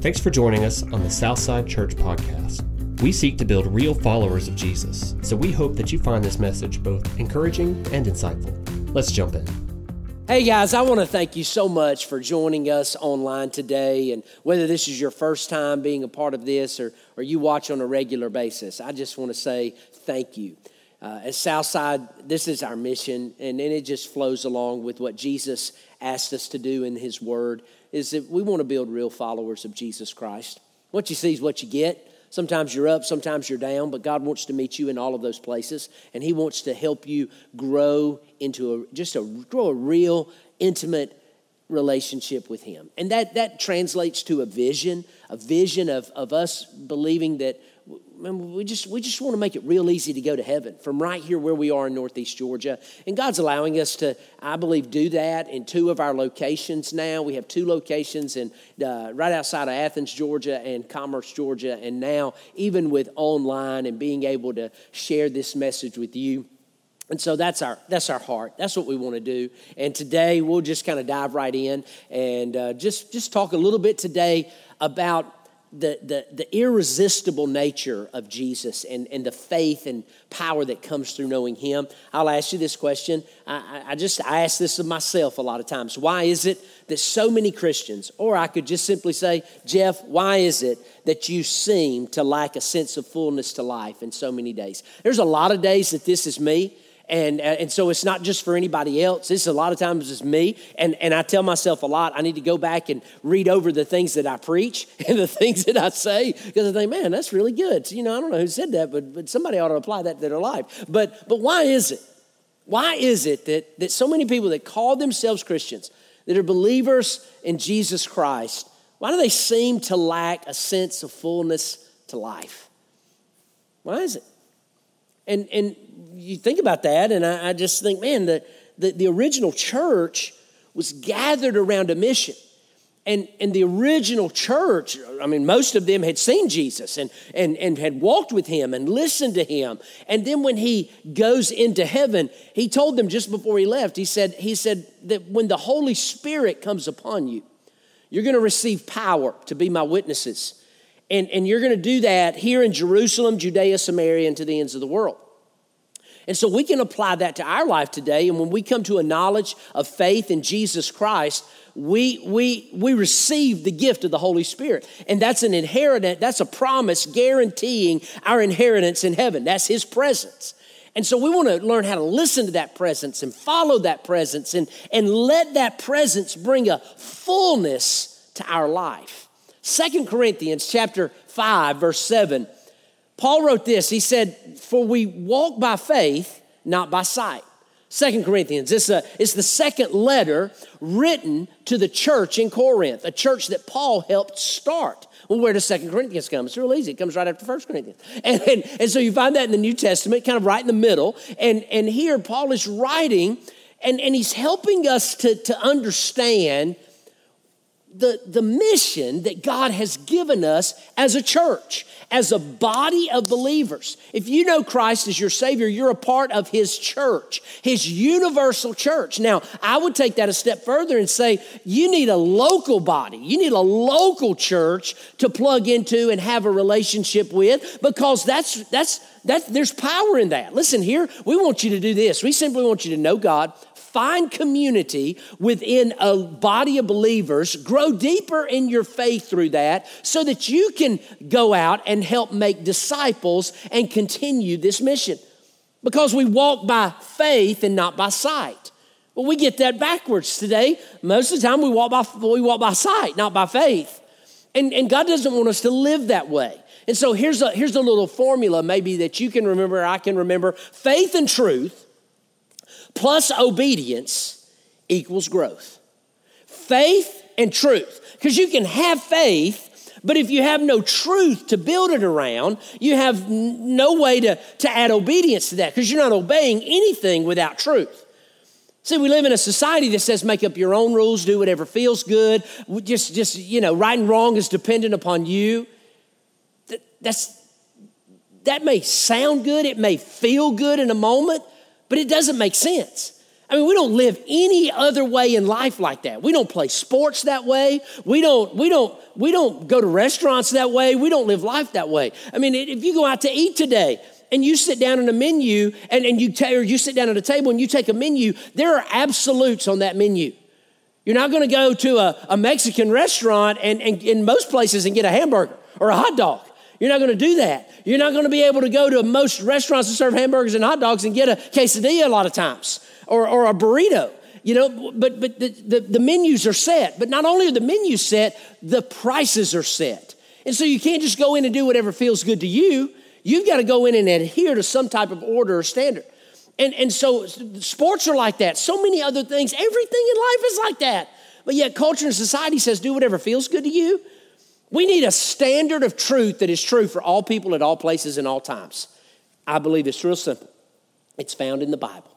Thanks for joining us on the Southside Church Podcast. We seek to build real followers of Jesus, so we hope that you find this message both encouraging and insightful. Let's jump in. Hey guys, I want to thank you so much for joining us online today. And whether this is your first time being a part of this or, or you watch on a regular basis, I just want to say thank you. Uh, at Southside, this is our mission, and, and it just flows along with what Jesus asked us to do in His Word is that we want to build real followers of Jesus Christ. What you see is what you get. Sometimes you're up, sometimes you're down, but God wants to meet you in all of those places, and He wants to help you grow into a just a grow a real intimate relationship with Him. And that that translates to a vision, a vision of, of us believing that we just we just want to make it real easy to go to heaven from right here where we are in northeast georgia and god's allowing us to i believe do that in two of our locations now we have two locations in uh, right outside of athens georgia and commerce georgia and now even with online and being able to share this message with you and so that's our that's our heart. That's what we want to do. And today we'll just kind of dive right in and uh, just just talk a little bit today about the, the, the irresistible nature of Jesus and, and the faith and power that comes through knowing Him. I'll ask you this question. I, I just I ask this of myself a lot of times. Why is it that so many Christians, or I could just simply say, Jeff, why is it that you seem to lack a sense of fullness to life in so many days? There's a lot of days that this is me. And, uh, and so it's not just for anybody else. It's a lot of times it's me. And, and I tell myself a lot, I need to go back and read over the things that I preach and the things that I say because I think, man, that's really good. So, you know, I don't know who said that, but, but somebody ought to apply that to their life. But, but why is it? Why is it that, that so many people that call themselves Christians, that are believers in Jesus Christ, why do they seem to lack a sense of fullness to life? Why is it? And, and you think about that, and I, I just think, man, the, the, the original church was gathered around a mission. And, and the original church, I mean, most of them had seen Jesus and, and, and had walked with him and listened to him. And then when he goes into heaven, he told them just before he left, he said, he said that when the Holy Spirit comes upon you, you're going to receive power to be my witnesses. And, and you're going to do that here in Jerusalem, Judea, Samaria, and to the ends of the world. And so we can apply that to our life today. And when we come to a knowledge of faith in Jesus Christ, we, we, we receive the gift of the Holy Spirit. And that's an inheritance, that's a promise guaranteeing our inheritance in heaven. That's His presence. And so we want to learn how to listen to that presence and follow that presence and, and let that presence bring a fullness to our life. Second Corinthians chapter 5, verse 7 Paul wrote this. He said, For we walk by faith, not by sight. Second Corinthians, it's, a, it's the second letter written to the church in Corinth, a church that Paul helped start. Well, where does Second Corinthians come? It's real easy. It comes right after First Corinthians. And, and, and so you find that in the New Testament, kind of right in the middle. And, and here Paul is writing, and, and he's helping us to, to understand the, the mission that God has given us as a church, as a body of believers. If you know Christ as your Savior, you're a part of His church, His universal church. Now, I would take that a step further and say you need a local body, you need a local church to plug into and have a relationship with because that's, that's, that, there's power in that. Listen here, we want you to do this. We simply want you to know God, find community within a body of believers, grow deeper in your faith through that so that you can go out and help make disciples and continue this mission. Because we walk by faith and not by sight. Well, we get that backwards today. Most of the time we walk by, we walk by sight, not by faith. And, and God doesn't want us to live that way. And so here's a, here's a little formula maybe that you can remember, I can remember. Faith and truth plus obedience equals growth. Faith and truth. Because you can have faith, but if you have no truth to build it around, you have no way to, to add obedience to that because you're not obeying anything without truth. See, we live in a society that says make up your own rules, do whatever feels good. Just, just you know, right and wrong is dependent upon you. That's, that may sound good, it may feel good in a moment, but it doesn't make sense. I mean, we don't live any other way in life like that. We don't play sports that way. We don't, we don't, we don't go to restaurants that way. We don't live life that way. I mean, if you go out to eat today and you sit down in a menu and, and you, ta- or you sit down at a table and you take a menu, there are absolutes on that menu. You're not going to go to a, a Mexican restaurant and, and in most places and get a hamburger or a hot dog. You're not going to do that. You're not going to be able to go to most restaurants that serve hamburgers and hot dogs and get a quesadilla a lot of times or, or a burrito. You know, but, but the, the, the menus are set. But not only are the menus set, the prices are set. And so you can't just go in and do whatever feels good to you. You've got to go in and adhere to some type of order or standard. And, and so sports are like that. So many other things. Everything in life is like that. But yet, culture and society says do whatever feels good to you. We need a standard of truth that is true for all people at all places and all times. I believe it's real simple. It's found in the Bible.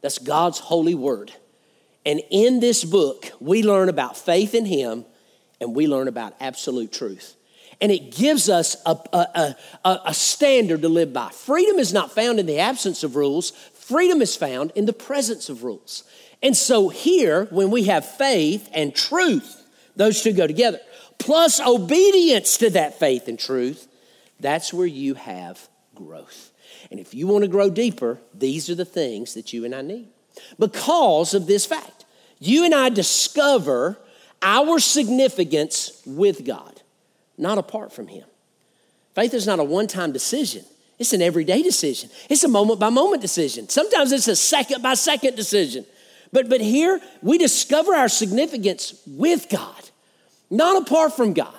That's God's holy word. And in this book, we learn about faith in Him and we learn about absolute truth. And it gives us a, a, a, a, standard to live by. Freedom is not found in the absence of rules, freedom is found in the presence of rules. And so, here, when we have faith and truth, those two go together, plus obedience to that faith and truth, that's where you have growth. And if you want to grow deeper, these are the things that you and I need. Because of this fact, you and I discover our significance with God, not apart from Him. Faith is not a one time decision, it's an everyday decision, it's a moment by moment decision. Sometimes it's a second by second decision. But, but here, we discover our significance with God, not apart from God.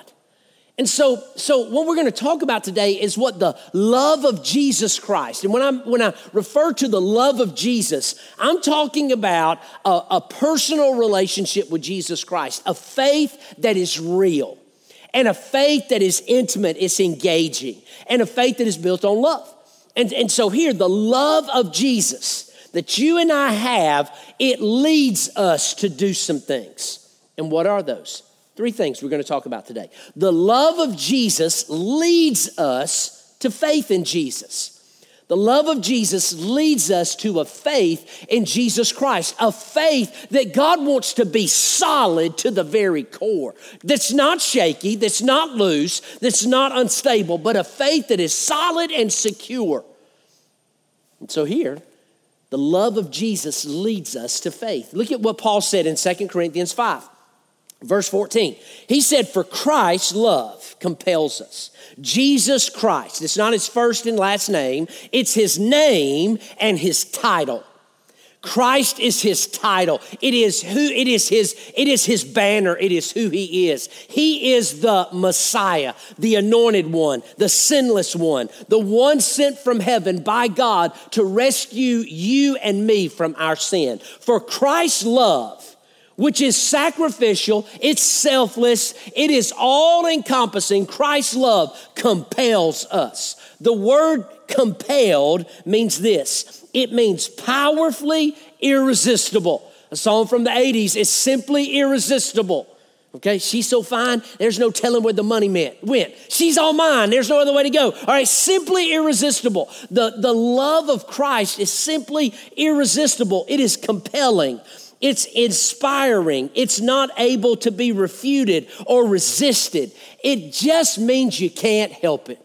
And so, so what we're going to talk about today is what the love of Jesus Christ. And when, I'm, when I refer to the love of Jesus, I'm talking about a, a personal relationship with Jesus Christ, a faith that is real, and a faith that is intimate, it's engaging, and a faith that is built on love. And, and so here, the love of Jesus that you and I have, it leads us to do some things. And what are those? Three things we're going to talk about today. The love of Jesus leads us to faith in Jesus. The love of Jesus leads us to a faith in Jesus Christ, a faith that God wants to be solid to the very core, that's not shaky, that's not loose, that's not unstable, but a faith that is solid and secure. And so here, the love of Jesus leads us to faith. Look at what Paul said in 2 Corinthians 5. Verse 14, he said, For Christ's love compels us. Jesus Christ, it's not his first and last name, it's his name and his title. Christ is his title. It is who it is his it is his banner. It is who he is. He is the Messiah, the anointed one, the sinless one, the one sent from heaven by God to rescue you and me from our sin. For Christ's love which is sacrificial, it's selfless, it is all encompassing. Christ's love compels us. The word compelled means this it means powerfully irresistible. A song from the 80s is simply irresistible. Okay, she's so fine, there's no telling where the money meant, went. She's all mine, there's no other way to go. All right, simply irresistible. The, the love of Christ is simply irresistible, it is compelling. It's inspiring. It's not able to be refuted or resisted. It just means you can't help it.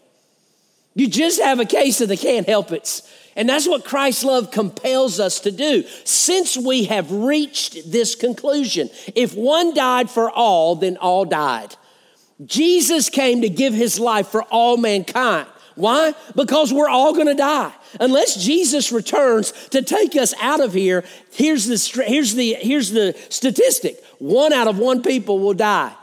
You just have a case of the can't help it. And that's what Christ's love compels us to do. Since we have reached this conclusion, if one died for all, then all died. Jesus came to give his life for all mankind. Why? Because we're all gonna die. Unless Jesus returns to take us out of here, here's the, here's the, here's the statistic one out of one people will die.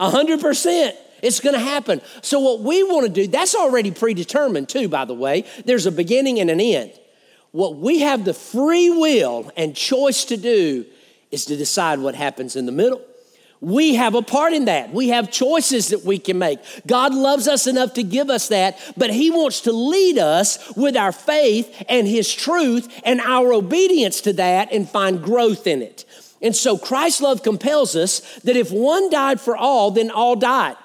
100%. It's going to happen. So, what we want to do, that's already predetermined too, by the way. There's a beginning and an end. What we have the free will and choice to do is to decide what happens in the middle. We have a part in that. We have choices that we can make. God loves us enough to give us that, but He wants to lead us with our faith and His truth and our obedience to that and find growth in it. And so Christ's love compels us that if one died for all, then all died.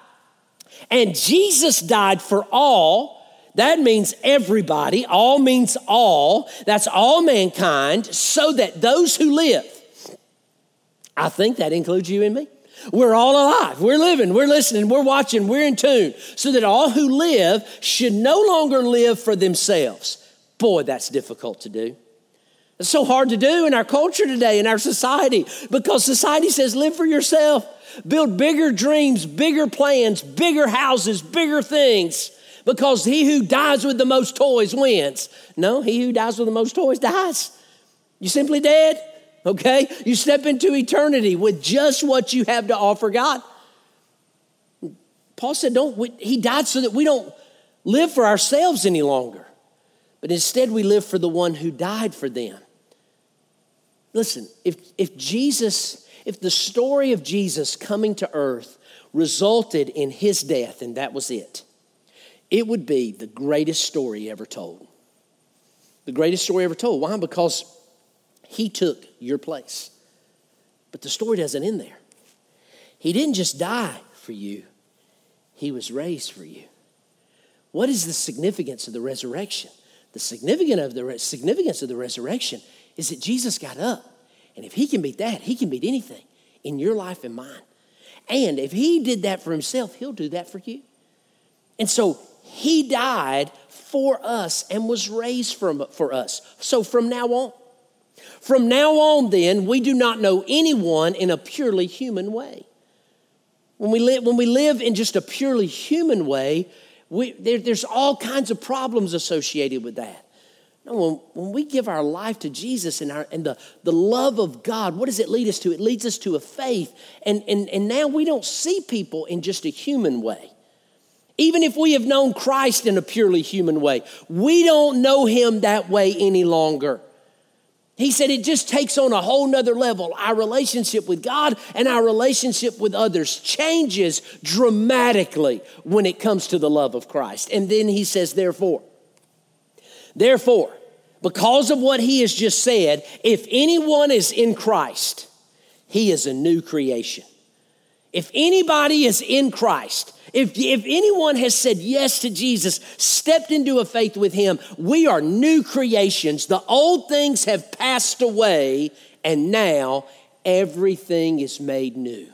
And Jesus died for all, That means everybody. All means all. That's all mankind, so that those who live, I think that includes you and me. We're all alive. We're living. We're listening. We're watching. We're in tune. So that all who live should no longer live for themselves. Boy, that's difficult to do. It's so hard to do in our culture today, in our society, because society says live for yourself, build bigger dreams, bigger plans, bigger houses, bigger things, because he who dies with the most toys wins. No, he who dies with the most toys dies. You simply dead, okay? You step into eternity with just what you have to offer God. Paul said, don't, we, he died so that we don't live for ourselves any longer, but instead we live for the one who died for them. Listen, if, if Jesus, if the story of Jesus coming to earth resulted in his death and that was it, it would be the greatest story ever told. The greatest story ever told. Why? Because he took your place. But the story doesn't end there. He didn't just die for you, he was raised for you. What is the significance of the resurrection? The significance of the, significance of the resurrection is that Jesus got up. And if he can beat that, he can beat anything in your life and mine. And if he did that for himself, he'll do that for you. And so he died for us and was raised from, for us. So from now on, from now on, then, we do not know anyone in a purely human way. When we live, when we live in just a purely human way, we, there, there's all kinds of problems associated with that. No, when, when we give our life to Jesus and, our, and the, the love of God, what does it lead us to? It leads us to a faith. And, and, and now we don't see people in just a human way. Even if we have known Christ in a purely human way, we don't know him that way any longer. He said it just takes on a whole nother level. Our relationship with God and our relationship with others changes dramatically when it comes to the love of Christ. And then he says, therefore, Therefore, because of what he has just said, if anyone is in Christ, he is a new creation. If anybody is in Christ, if, if anyone has said yes to Jesus, stepped into a faith with him, we are new creations. The old things have passed away, and now everything is made new.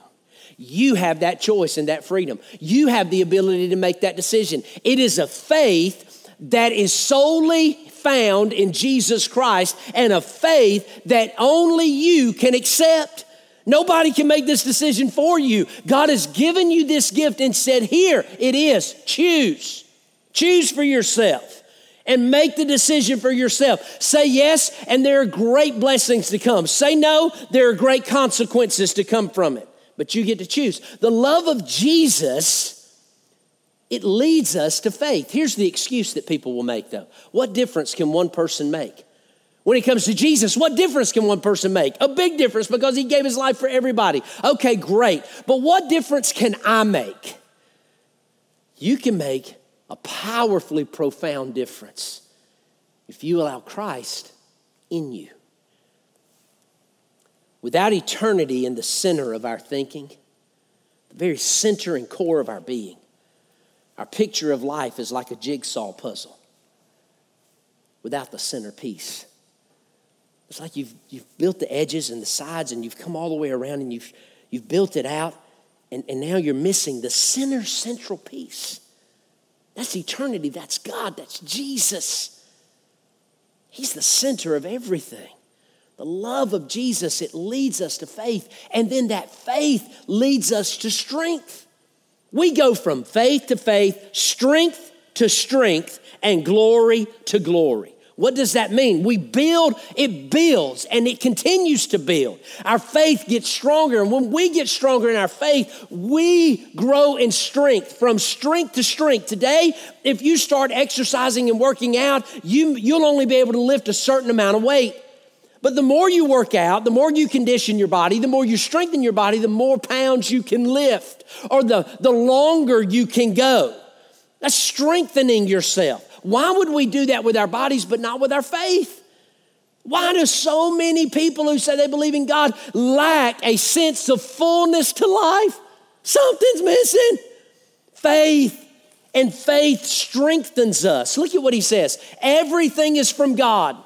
You have that choice and that freedom. You have the ability to make that decision. It is a faith that is solely found in Jesus Christ and a faith that only you can accept. Nobody can make this decision for you. God has given you this gift and said, Here it is, choose. Choose for yourself and make the decision for yourself. Say yes, and there are great blessings to come. Say no, there are great consequences to come from it. But you get to choose. The love of Jesus it leads us to faith. Here's the excuse that people will make, though. What difference can one person make? When it comes to Jesus, what difference can one person make? A big difference because he gave his life for everybody. Okay, great. But what difference can I make? You can make a powerfully profound difference if you allow Christ in you. Without eternity in the center of our thinking, the very center and core of our being, our picture of life is like a jigsaw puzzle without the centerpiece. It's like you've, you've built the edges and the sides and you've come all the way around and you've, you've built it out, and, and now you're missing the center central piece. That's eternity. That's God. That's Jesus. He's the center of everything. The love of Jesus, it leads us to faith. And then that faith leads us to strength. We go from faith to faith, strength to strength, and glory to glory. What does that mean? We build, it builds, and it continues to build. Our faith gets stronger, and when we get stronger in our faith, we grow in strength from strength to strength. Today, if you start exercising and working out, you, you'll only be able to lift a certain amount of weight. But the more you work out, the more you condition your body, the more you strengthen your body, the more pounds you can lift, or the, the longer you can go. That's strengthening yourself. Why would we do that with our bodies but not with our faith? Why do so many people who say they believe in God lack a sense of fullness to life? Something's missing. Faith And faith strengthens us. Look at what he says everything is from God.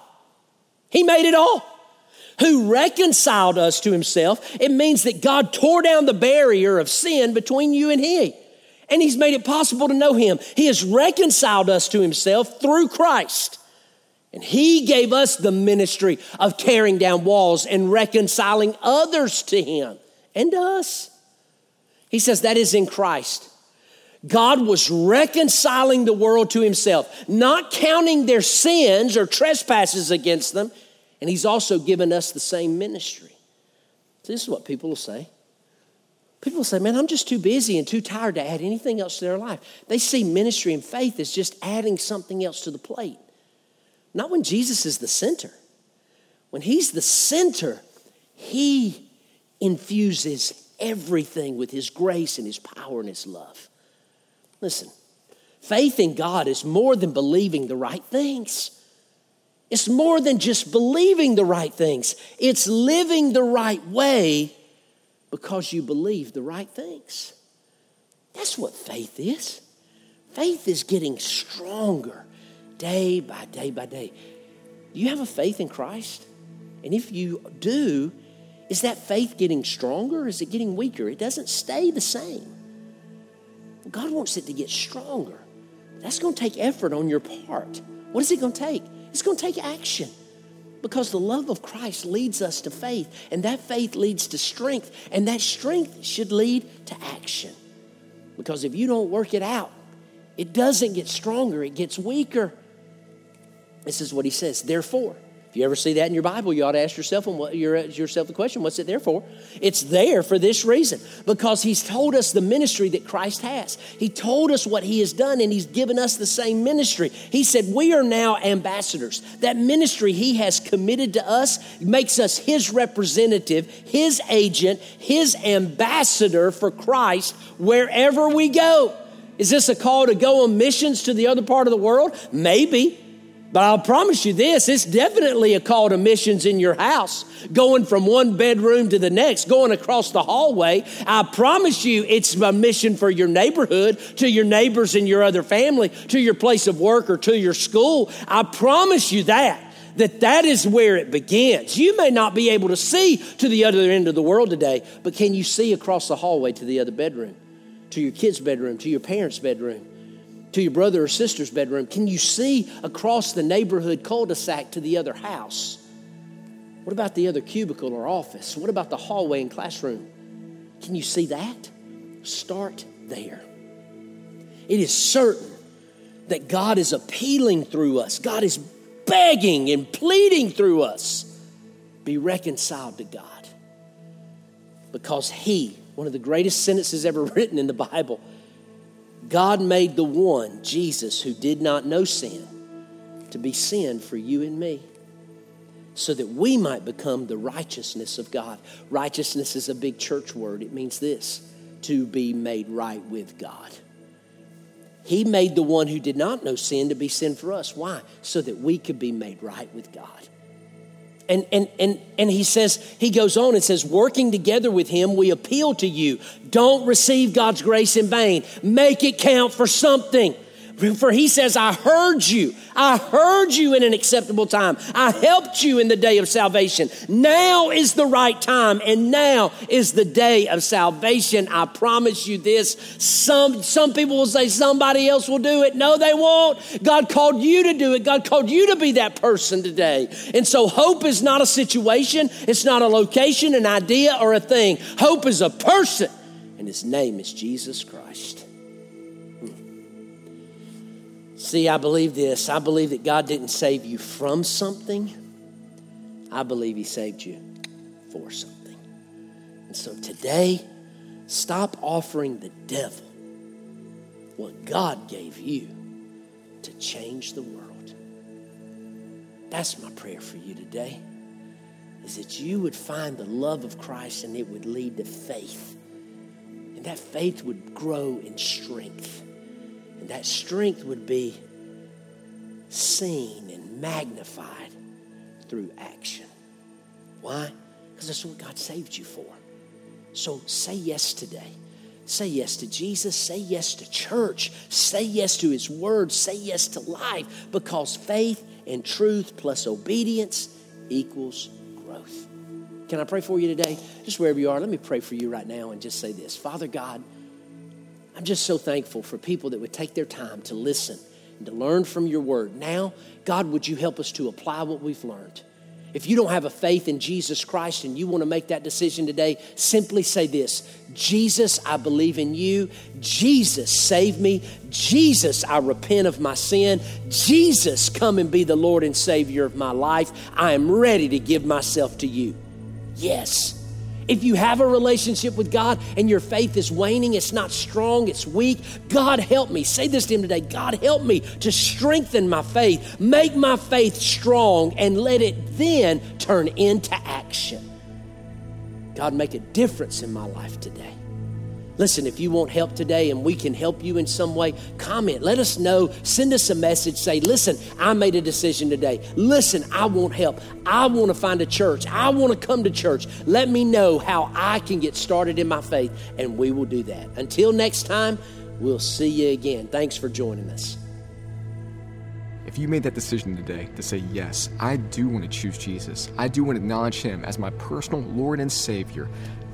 He made it all. Who reconciled us to himself. It means that God tore down the barrier of sin between you and he. And he's made it possible to know him. He has reconciled us to himself through Christ. And he gave us the ministry of tearing down walls and reconciling others to him and us. He says that is in Christ. God was reconciling the world to himself, not counting their sins or trespasses against them. And he's also given us the same ministry. So this is what people will say. People say, Man, I'm just too busy and too tired to add anything else to their life. They see ministry and faith as just adding something else to the plate. Not when Jesus is the center. When he's the center, he infuses everything with his grace and his power and his love. Listen, faith in God is more than believing the right things. It's more than just believing the right things, it's living the right way because you believe the right things. That's what faith is. Faith is getting stronger day by day by day. Do you have a faith in Christ? And if you do, is that faith getting stronger? Is it getting weaker? It doesn't stay the same. God wants it to get stronger. That's going to take effort on your part. What is it going to take? It's going to take action because the love of Christ leads us to faith, and that faith leads to strength, and that strength should lead to action. Because if you don't work it out, it doesn't get stronger, it gets weaker. This is what he says. Therefore, if you ever see that in your Bible, you ought to ask yourself, and yourself the question, what's it there for? It's there for this reason, because he's told us the ministry that Christ has. He told us what he has done, and he's given us the same ministry. He said, We are now ambassadors. That ministry he has committed to us makes us his representative, his agent, his ambassador for Christ wherever we go. Is this a call to go on missions to the other part of the world? Maybe. But I'll promise you this it's definitely a call to missions in your house, going from one bedroom to the next, going across the hallway. I promise you it's a mission for your neighborhood, to your neighbors and your other family, to your place of work or to your school. I promise you that. That that is where it begins. You may not be able to see to the other end of the world today, but can you see across the hallway to the other bedroom, to your kid's bedroom, to your parents' bedroom? To your brother or sister's bedroom? Can you see across the neighborhood cul de sac to the other house? What about the other cubicle or office? What about the hallway and classroom? Can you see that? Start there. It is certain that God is appealing through us, God is begging and pleading through us. Be reconciled to God. Because He, one of the greatest sentences ever written in the Bible, God made the one, Jesus, who did not know sin, to be sin for you and me, so that we might become the righteousness of God. Righteousness is a big church word. It means this to be made right with God. He made the one who did not know sin to be sin for us. Why? So that we could be made right with God. And, and, and, and he says, he goes on and says, working together with him, we appeal to you. Don't receive God's grace in vain. Make it count for something. For he says, I heard you. I heard you in an acceptable time. I helped you in the day of salvation. Now is the right time, and now is the day of salvation. I promise you this. Some, some people will say somebody else will do it. No, they won't. God called you to do it. God called you to be that person today. And so hope is not a situation, it's not a location, an idea, or a thing. Hope is a person, and his name is Jesus Christ. See, I believe this. I believe that God didn't save you from something. I believe He saved you for something. And so today, stop offering the devil what God gave you to change the world. That's my prayer for you today. Is that you would find the love of Christ and it would lead to faith. And that faith would grow in strength. And that strength would be seen and magnified through action. Why? Because that's what God saved you for. So say yes today. Say yes to Jesus. Say yes to church. Say yes to His Word. Say yes to life because faith and truth plus obedience equals growth. Can I pray for you today? Just wherever you are, let me pray for you right now and just say this Father God, I'm just so thankful for people that would take their time to listen and to learn from your word. Now, God, would you help us to apply what we've learned? If you don't have a faith in Jesus Christ and you want to make that decision today, simply say this Jesus, I believe in you. Jesus, save me. Jesus, I repent of my sin. Jesus, come and be the Lord and Savior of my life. I am ready to give myself to you. Yes. If you have a relationship with God and your faith is waning, it's not strong, it's weak, God help me. Say this to Him today God help me to strengthen my faith, make my faith strong, and let it then turn into action. God, make a difference in my life today. Listen, if you want help today and we can help you in some way, comment. Let us know. Send us a message. Say, listen, I made a decision today. Listen, I want help. I want to find a church. I want to come to church. Let me know how I can get started in my faith, and we will do that. Until next time, we'll see you again. Thanks for joining us. If you made that decision today to say, Yes, I do want to choose Jesus, I do want to acknowledge Him as my personal Lord and Savior,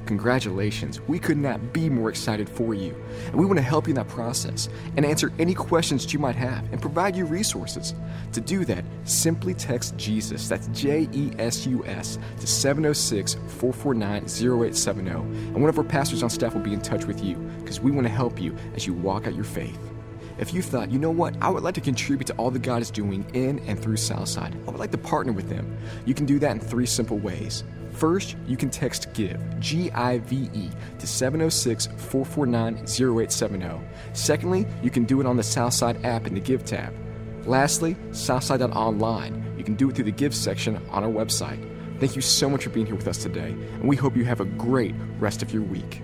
Congratulations, we could not be more excited for you. And we want to help you in that process and answer any questions that you might have and provide you resources. To do that, simply text Jesus, that's J E S U S, to 706 449 0870. And one of our pastors on staff will be in touch with you because we want to help you as you walk out your faith. If you thought, you know what, I would like to contribute to all that God is doing in and through Southside, I would like to partner with them, you can do that in three simple ways. First, you can text GIVE, G I V E, to 706 449 0870. Secondly, you can do it on the Southside app in the Give tab. Lastly, Southside.online. You can do it through the Give section on our website. Thank you so much for being here with us today, and we hope you have a great rest of your week.